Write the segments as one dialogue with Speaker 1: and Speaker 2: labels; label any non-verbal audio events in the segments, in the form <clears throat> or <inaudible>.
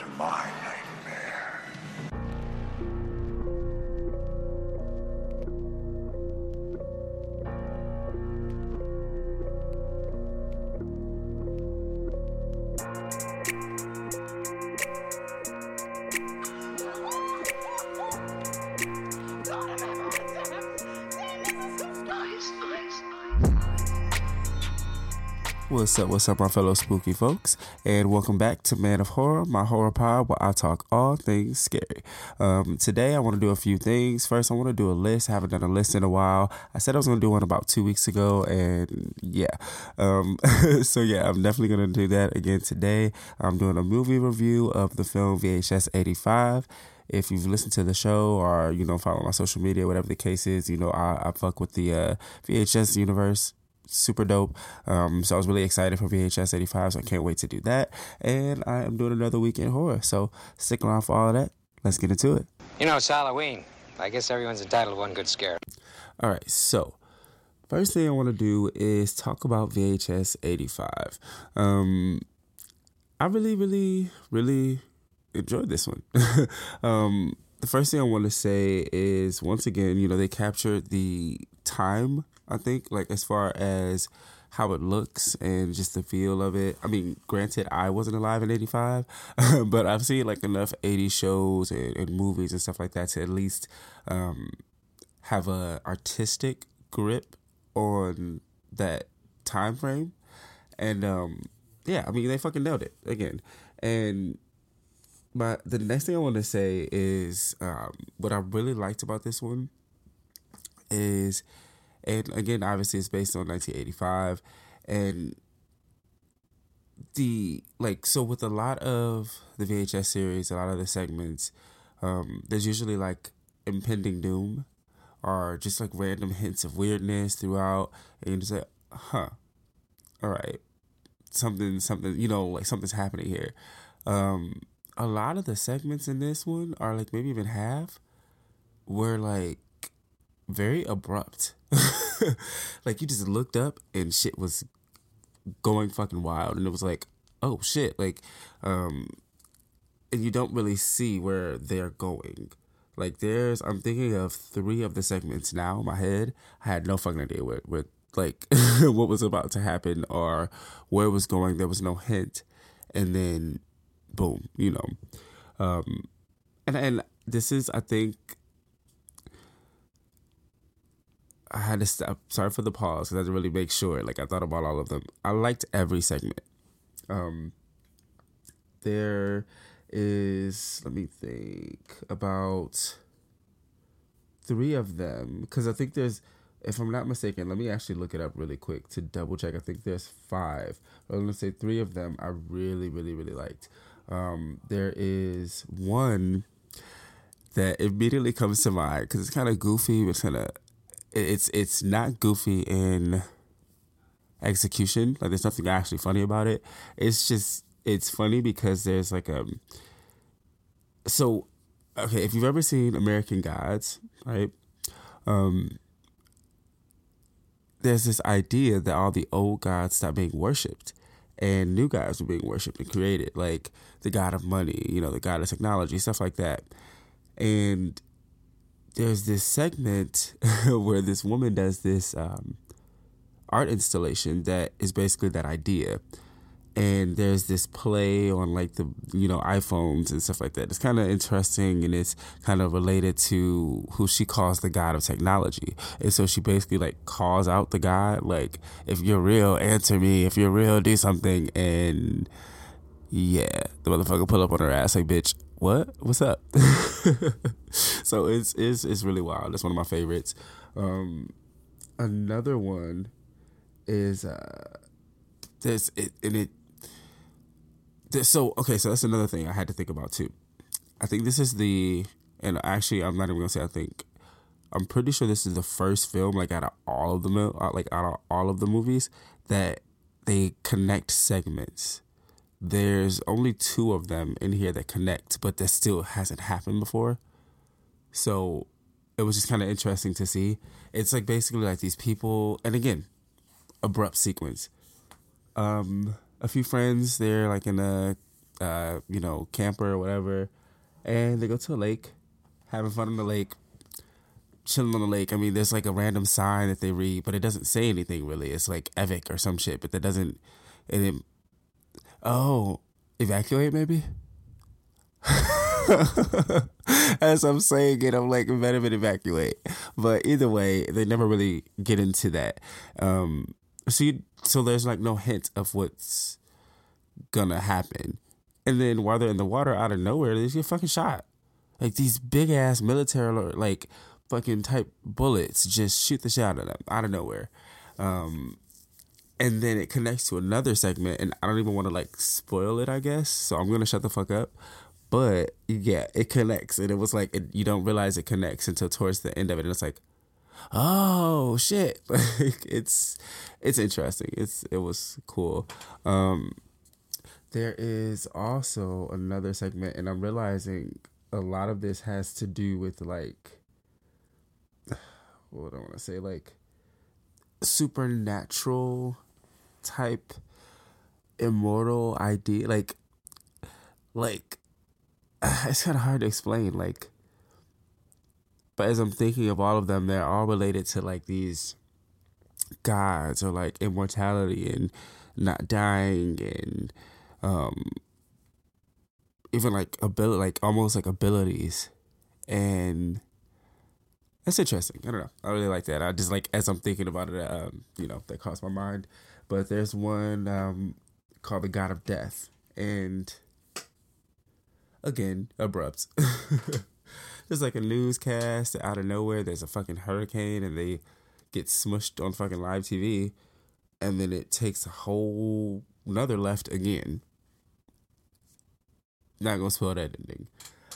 Speaker 1: to my
Speaker 2: What's up, what's up, my fellow spooky folks, and welcome back to Man of Horror, my horror pod where I talk all things scary. Um, today, I want to do a few things. First, I want to do a list. I haven't done a list in a while. I said I was going to do one about two weeks ago, and yeah. Um, <laughs> so, yeah, I'm definitely going to do that again today. I'm doing a movie review of the film VHS 85 if you've listened to the show or you know follow my social media whatever the case is you know i, I fuck with the uh, vhs universe super dope um, so i was really excited for vhs 85 so i can't wait to do that and i am doing another week in horror so stick around for all of that let's get into it
Speaker 3: You know, it's Halloween. I guess everyone's entitled to one good scare.
Speaker 2: all right so first thing i want to do is talk about vhs 85 um, i really really really enjoyed this one. <laughs> um, the first thing I want to say is once again, you know, they captured the time, I think, like as far as how it looks and just the feel of it. I mean, granted, I wasn't alive in 85, <laughs> but I've seen like enough 80s shows and, and movies and stuff like that to at least um, have a artistic grip on that time frame. And um, yeah, I mean, they fucking nailed it again. And my the next thing I want to say is um, what I really liked about this one is, and again, obviously it's based on 1985, and the like so with a lot of the VHS series, a lot of the segments, um, there's usually like impending doom, or just like random hints of weirdness throughout, and you just like, huh, all right, something, something, you know, like something's happening here. Um, a lot of the segments in this one are like maybe even half were like very abrupt. <laughs> like you just looked up and shit was going fucking wild and it was like, oh shit, like um and you don't really see where they're going. Like there's I'm thinking of three of the segments now in my head. I had no fucking idea what what like <laughs> what was about to happen or where it was going. There was no hint. And then boom, you know. Um, and and this is, I think, I had to stop. Sorry for the pause because I had to really make sure. Like I thought about all of them. I liked every segment. Um, there is, let me think about three of them because I think there's. If I'm not mistaken, let me actually look it up really quick to double check. I think there's five. I'm gonna say three of them I really, really, really liked. Um, there is one that immediately comes to mind because it's kind of goofy, but kind of it's it's not goofy in execution. Like there's nothing actually funny about it. It's just it's funny because there's like a so okay if you've ever seen American Gods, right? Um, there's this idea that all the old gods stopped being worshipped and new gods were being worshipped and created, like the god of money, you know, the god of technology, stuff like that. And there's this segment <laughs> where this woman does this um, art installation that is basically that idea. And there's this play on like the you know iPhones and stuff like that. It's kind of interesting and it's kind of related to who she calls the god of technology. And so she basically like calls out the god like if you're real, answer me. If you're real, do something. And yeah, the motherfucker pull up on her ass like bitch. What? What's up? <laughs> so it's it's it's really wild. It's one of my favorites. Um, another one is uh, this it and it. This, so okay, so that's another thing I had to think about too. I think this is the and actually I'm not even gonna say I think I'm pretty sure this is the first film like out of all of the uh, like out of all of the movies that they connect segments. There's only two of them in here that connect, but that still hasn't happened before. So it was just kind of interesting to see. It's like basically like these people, and again, abrupt sequence. Um, a few friends, they're like in a uh, you know, camper or whatever, and they go to a lake, having fun on the lake, chilling on the lake. I mean, there's like a random sign that they read, but it doesn't say anything really. It's like evic or some shit, but that doesn't. It, oh, evacuate maybe. <laughs> As I'm saying it, I'm like better than evacuate. But either way, they never really get into that. Um, so you, so there's like no hint of what's gonna happen. And then while they're in the water, out of nowhere, they just get fucking shot. Like these big ass military like fucking type bullets just shoot the shit out of them out of nowhere. Um, and then it connects to another segment, and I don't even want to like spoil it, I guess. So I'm gonna shut the fuck up. But yeah, it connects, and it was like it, you don't realize it connects until towards the end of it, and it's like, oh shit, <laughs> like it's it's interesting. It's it was cool. Um, there is also another segment, and I'm realizing a lot of this has to do with like <sighs> what I want to say, like supernatural type immortal idea, like like <sighs> it's kind of hard to explain, like. But as I'm thinking of all of them, they're all related to like these gods or like immortality and not dying and um even like ability like almost like abilities. And that's interesting. I don't know. I really like that. I just like as i'm thinking about it um you know that crossed my mind but there's one um called the god of death and again abrupt <laughs> there's like a newscast out of nowhere there's a fucking hurricane and they get smushed on fucking live tv and then it takes a whole another left again not gonna spoil that ending.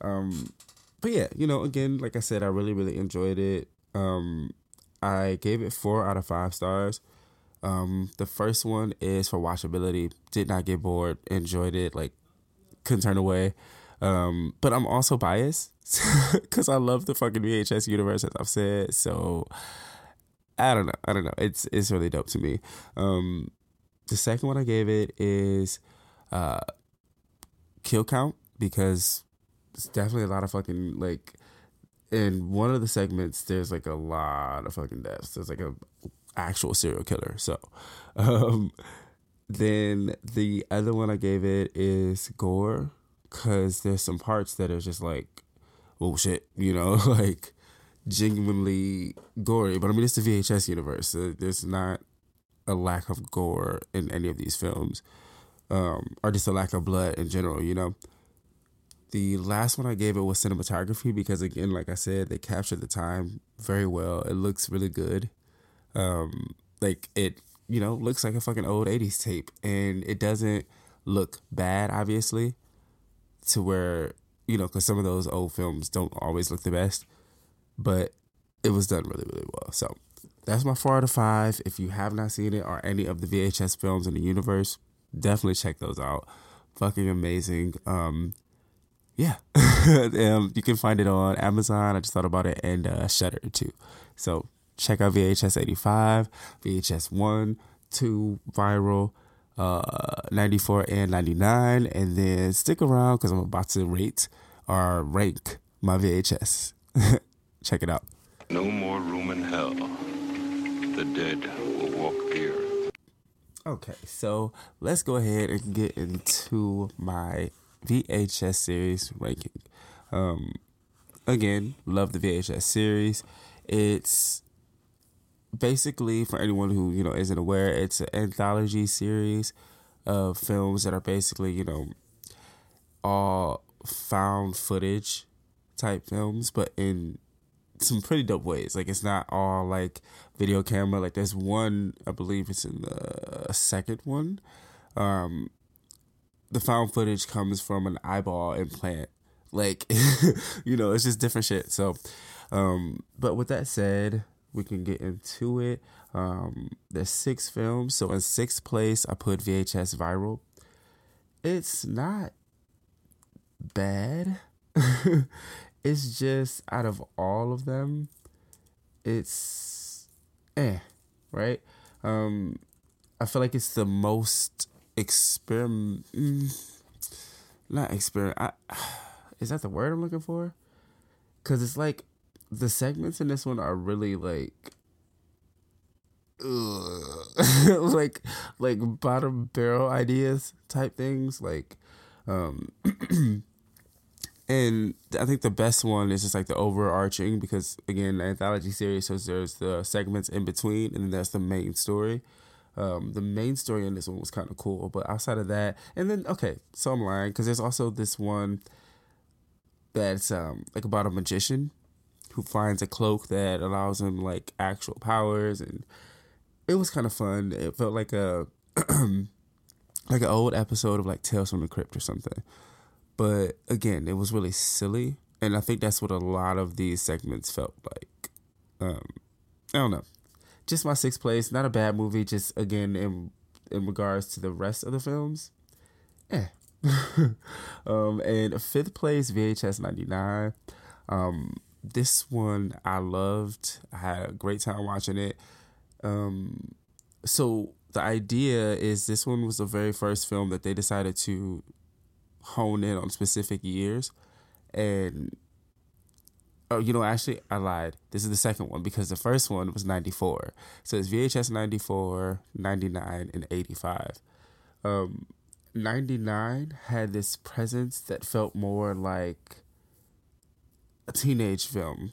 Speaker 2: Um, but yeah, you know, again, like I said, I really, really enjoyed it. Um, I gave it four out of five stars. Um, the first one is for watchability. Did not get bored. Enjoyed it. Like, couldn't turn away. Um, but I'm also biased <laughs> because I love the fucking VHS universe, as I've said. So I don't know. I don't know. It's it's really dope to me. Um, the second one I gave it is uh, kill count because it's definitely a lot of fucking like in one of the segments there's like a lot of fucking deaths. There's like a actual serial killer. So <laughs> um then the other one I gave it is gore cuz there's some parts that are just like oh shit, you know, <laughs> like genuinely gory. But I mean it's the VHS universe. So there's not a lack of gore in any of these films um, or just a lack of blood in general, you know. The last one I gave it was cinematography because, again, like I said, they captured the time very well. It looks really good. Um, like it, you know, looks like a fucking old 80s tape and it doesn't look bad, obviously, to where, you know, because some of those old films don't always look the best, but it was done really, really well. So that's my four out of five. If you have not seen it or any of the VHS films in the universe, definitely check those out. Fucking amazing. Um, yeah, <laughs> um, you can find it on Amazon. I just thought about it and uh, Shudder too. So check out VHS eighty five, VHS one, two, viral, uh, ninety four and ninety nine, and then stick around because I'm about to rate or rank my VHS. <laughs> check it out.
Speaker 1: No more room in hell. The dead will walk the earth.
Speaker 2: Okay, so let's go ahead and get into my VHS series ranking. Um, again, love the VHS series. It's basically for anyone who you know isn't aware, it's an anthology series of films that are basically you know all found footage type films, but in some pretty dope ways. Like it's not all like video camera. Like there's one, I believe it's in the second one. Um, the found footage comes from an eyeball implant. Like, <laughs> you know, it's just different shit. So, um, but with that said, we can get into it. Um, there's six films. So in sixth place, I put VHS Viral. It's not bad. <laughs> it's just out of all of them, it's eh, right? Um, I feel like it's the most experiment. Mm, not experiment. I, <sighs> is that the word I'm looking for? Because it's like the segments in this one are really like. <laughs> like like bottom barrel ideas type things like um <clears throat> and I think the best one is just like the overarching because again, the anthology series, so there's the segments in between, and then that's the main story. Um, the main story in this one was kind of cool, but outside of that, and then okay, so I'm lying because there's also this one that's um like about a magician who finds a cloak that allows him like actual powers, and it was kind of fun. It felt like a <clears throat> like an old episode of like Tales from the Crypt or something. But again, it was really silly, and I think that's what a lot of these segments felt like. Um, I don't know, just my sixth place. Not a bad movie. Just again in in regards to the rest of the films, eh. <laughs> um, and fifth place, VHS ninety nine. Um, this one I loved. I had a great time watching it. Um, so the idea is this one was the very first film that they decided to hone in on specific years and oh you know actually i lied this is the second one because the first one was 94 so it's vhs 94 99 and 85 um 99 had this presence that felt more like a teenage film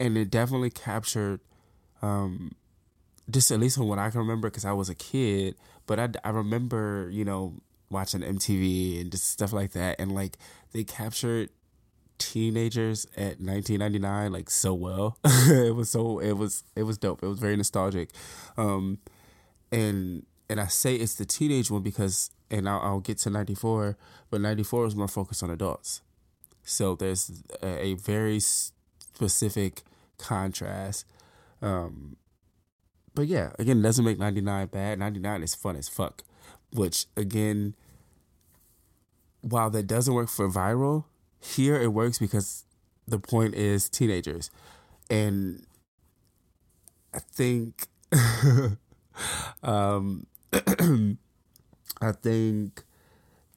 Speaker 2: and it definitely captured um just at least from what i can remember because i was a kid but I, I remember you know watching MTV and just stuff like that. And like they captured teenagers at 1999 like so well. <laughs> it was so it was it was dope. It was very nostalgic. Um and and I say it's the teenage one because and I'll, I'll get to 94, but 94 is more focused on adults. So there's a, a very specific contrast. Um but yeah, again, it doesn't make 99 bad. 99 is fun as fuck which again, while that doesn't work for viral, here it works because the point is teenagers. And I think <laughs> um <clears throat> I think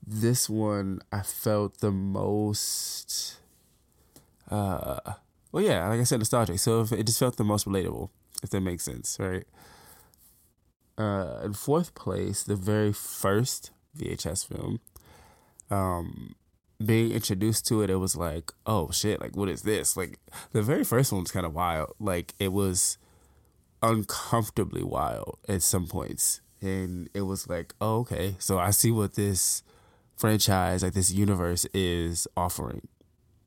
Speaker 2: this one I felt the most uh well yeah, like I said nostalgic. So it just felt the most relatable, if that makes sense, right? uh, in fourth place, the very first VHS film. Um, being introduced to it, it was like, oh shit, like what is this? Like the very first one was kind of wild. Like it was uncomfortably wild at some points, and it was like, oh okay, so I see what this franchise, like this universe, is offering.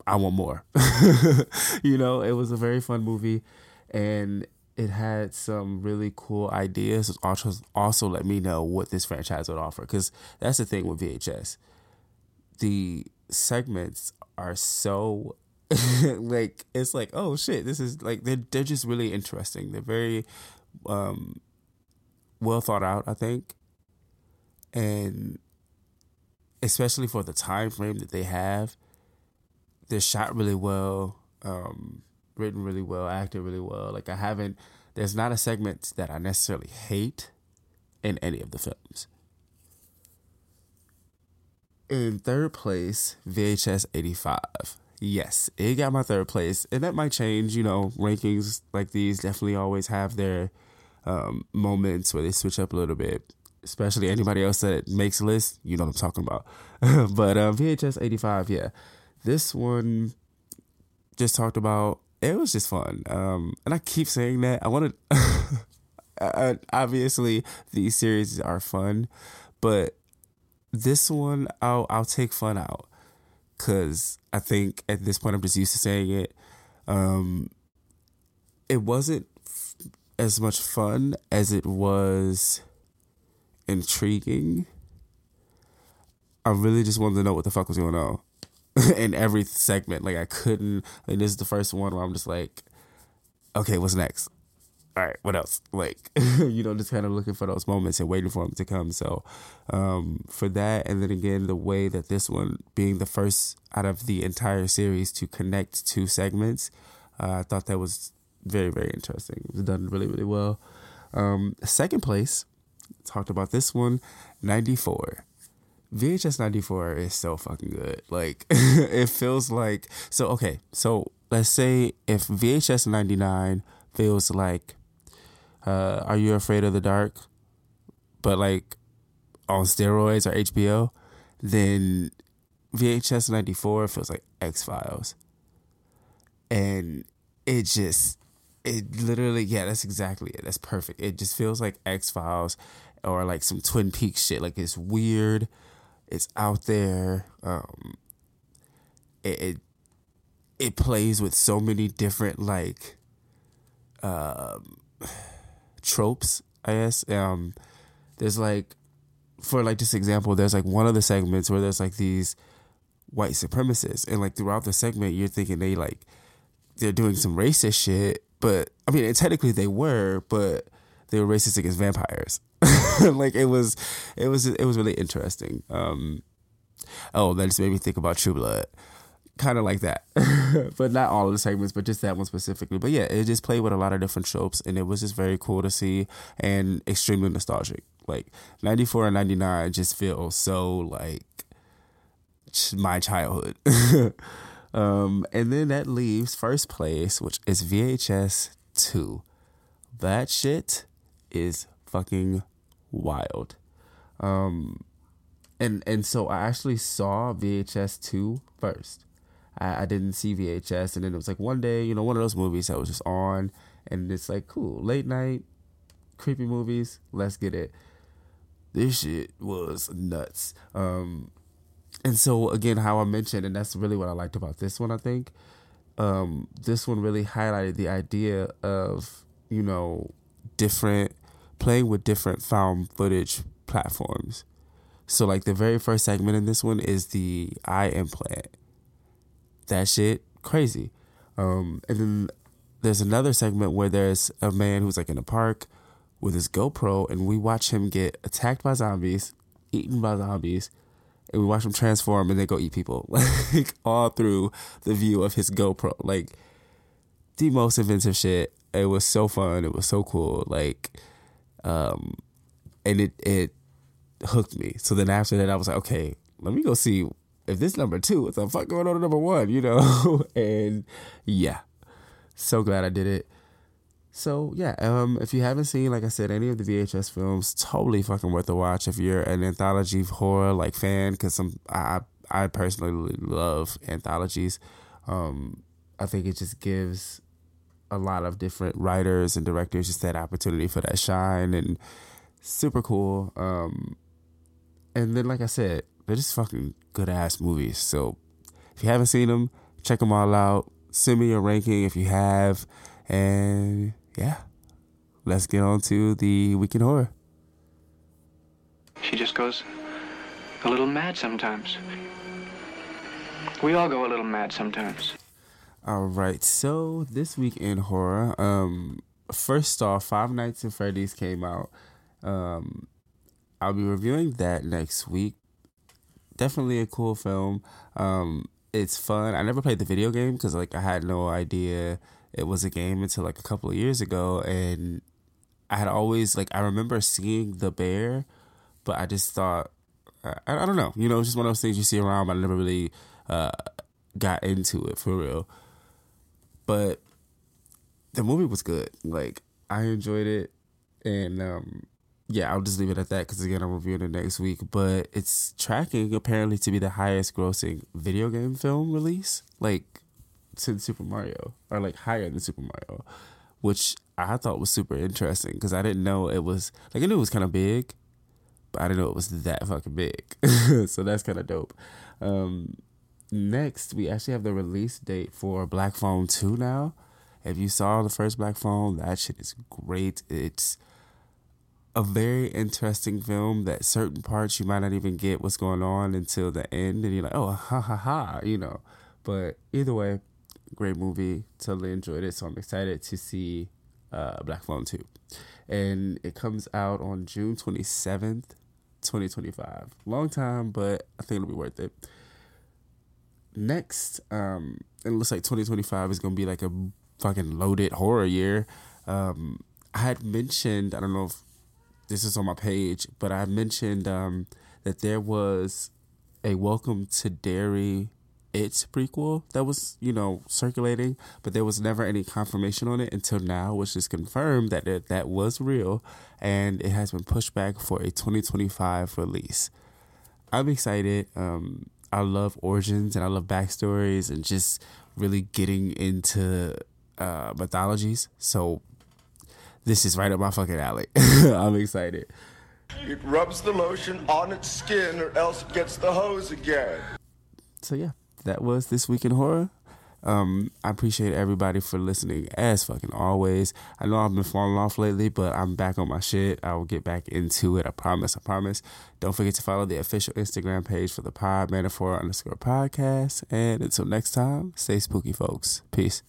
Speaker 2: I want more. <laughs> you know, it was a very fun movie, and it had some really cool ideas. It also also let me know what this franchise would offer because that's the thing with VHS. The segments are so <laughs> like it's like oh shit this is like they're they're just really interesting. They're very um, well thought out, I think, and especially for the time frame that they have, they're shot really well. Um, written really well, acted really well. Like I haven't there's not a segment that I necessarily hate in any of the films. In third place, VHS 85. Yes, it got my third place. And that might change, you know, rankings like these definitely always have their um, moments where they switch up a little bit. Especially anybody else that makes lists, you know what I'm talking about. <laughs> but uh, VHS 85, yeah. This one just talked about it was just fun. Um, and I keep saying that. I wanted, <laughs> obviously, these series are fun, but this one, I'll I'll take fun out because I think at this point I'm just used to saying it. Um, it wasn't f- as much fun as it was intriguing. I really just wanted to know what the fuck was going on. <laughs> in every segment. Like I couldn't. Like this is the first one where I'm just like, okay, what's next? All right, what else? Like, <laughs> you know, just kind of looking for those moments and waiting for them to come. So, um, for that, and then again, the way that this one being the first out of the entire series to connect two segments, uh, I thought that was very, very interesting. It was done really, really well. Um, second place, talked about this one, 94. VHS 94 is so fucking good. Like, <laughs> it feels like. So, okay. So, let's say if VHS 99 feels like uh, Are You Afraid of the Dark? But, like, on steroids or HBO, then VHS 94 feels like X Files. And it just, it literally, yeah, that's exactly it. That's perfect. It just feels like X Files or like some Twin Peaks shit. Like, it's weird it's out there. Um, it, it it plays with so many different like um, tropes. I guess um, there's like for like this example, there's like one of the segments where there's like these white supremacists, and like throughout the segment, you're thinking they like they're doing some racist shit, but I mean, technically they were, but they were racist against vampires. <laughs> like it was, it was, it was really interesting. Um, oh, that just made me think about True Blood, kind of like that, <laughs> but not all of the segments, but just that one specifically. But yeah, it just played with a lot of different tropes, and it was just very cool to see and extremely nostalgic. Like ninety four and ninety nine just feel so like my childhood. <laughs> um, and then that leaves first place, which is VHS two. That shit is fucking wild. Um, and and so I actually saw VHS 2 first. I, I didn't see VHS, and then it was like one day, you know, one of those movies that was just on, and it's like cool, late night, creepy movies. Let's get it. This shit was nuts. Um, and so again, how I mentioned, and that's really what I liked about this one. I think um, this one really highlighted the idea of you know different playing with different found footage platforms. So like the very first segment in this one is the eye implant. That shit crazy. Um, and then there's another segment where there's a man who's like in a park with his GoPro, and we watch him get attacked by zombies, eaten by zombies, and we watch him transform and then go eat people, <laughs> like all through the view of his GoPro. Like the most inventive shit. It was so fun. It was so cool. Like um, and it it hooked me. So then after that, I was like, okay, let me go see if this number two, what the fuck going on to number one, you know? <laughs> and yeah, so glad I did it. So yeah, um, if you haven't seen, like I said, any of the VHS films, totally fucking worth a watch. If you're an anthology horror like fan, because some I I personally love anthologies. Um, I think it just gives a lot of different writers and directors just that opportunity for that shine and super cool. Um, and then, like I said, they're just fucking good ass movies. So if you haven't seen them, check them all out. Send me a ranking if you have. And yeah, let's get on to the week in horror.
Speaker 4: She just goes a little mad sometimes. We all go a little mad sometimes.
Speaker 2: All right, so this week in horror, um, first off, Five Nights at Freddy's came out. Um, I'll be reviewing that next week. Definitely a cool film. Um, it's fun. I never played the video game because like I had no idea it was a game until like a couple of years ago, and I had always like I remember seeing the bear, but I just thought I, I don't know. You know, it's just one of those things you see around, but I never really uh, got into it for real but the movie was good. Like I enjoyed it, and um, yeah, I'll just leave it at that because again, I'm reviewing it next week. But it's tracking apparently to be the highest grossing video game film release, like since Super Mario, or like higher than Super Mario, which I thought was super interesting because I didn't know it was like I knew it was kind of big, but I didn't know it was that fucking big. <laughs> so that's kind of dope. Um, next, we actually have the release date for Black Phone 2 now. If you saw the first Black Phone, that shit is great. It's a very interesting film that certain parts you might not even get what's going on until the end, and you're like, oh, ha ha ha, you know. But either way, great movie. Totally enjoyed it. So I'm excited to see uh, Black Phone 2. And it comes out on June 27th, 2025. Long time, but I think it'll be worth it next, um, it looks like 2025 is gonna be like a fucking loaded horror year. Um, I had mentioned, I don't know if this is on my page, but I mentioned um, that there was a Welcome to Derry It prequel that was, you know, circulating, but there was never any confirmation on it until now, which is confirmed that it, that was real and it has been pushed back for a 2025 release. I'm excited. Um, I love origins and I love backstories and just really getting into uh, mythologies. So this is right up my fucking alley. <laughs> I'm excited.
Speaker 5: It rubs the lotion on its skin or else it gets the hose again.
Speaker 2: So yeah, that was this week in horror. Um, I appreciate everybody for listening as fucking always. I know I've been falling off lately, but I'm back on my shit. I will get back into it. I promise. I promise. Don't forget to follow the official Instagram page for the pod metaphor underscore podcast. And until next time, stay spooky, folks. Peace.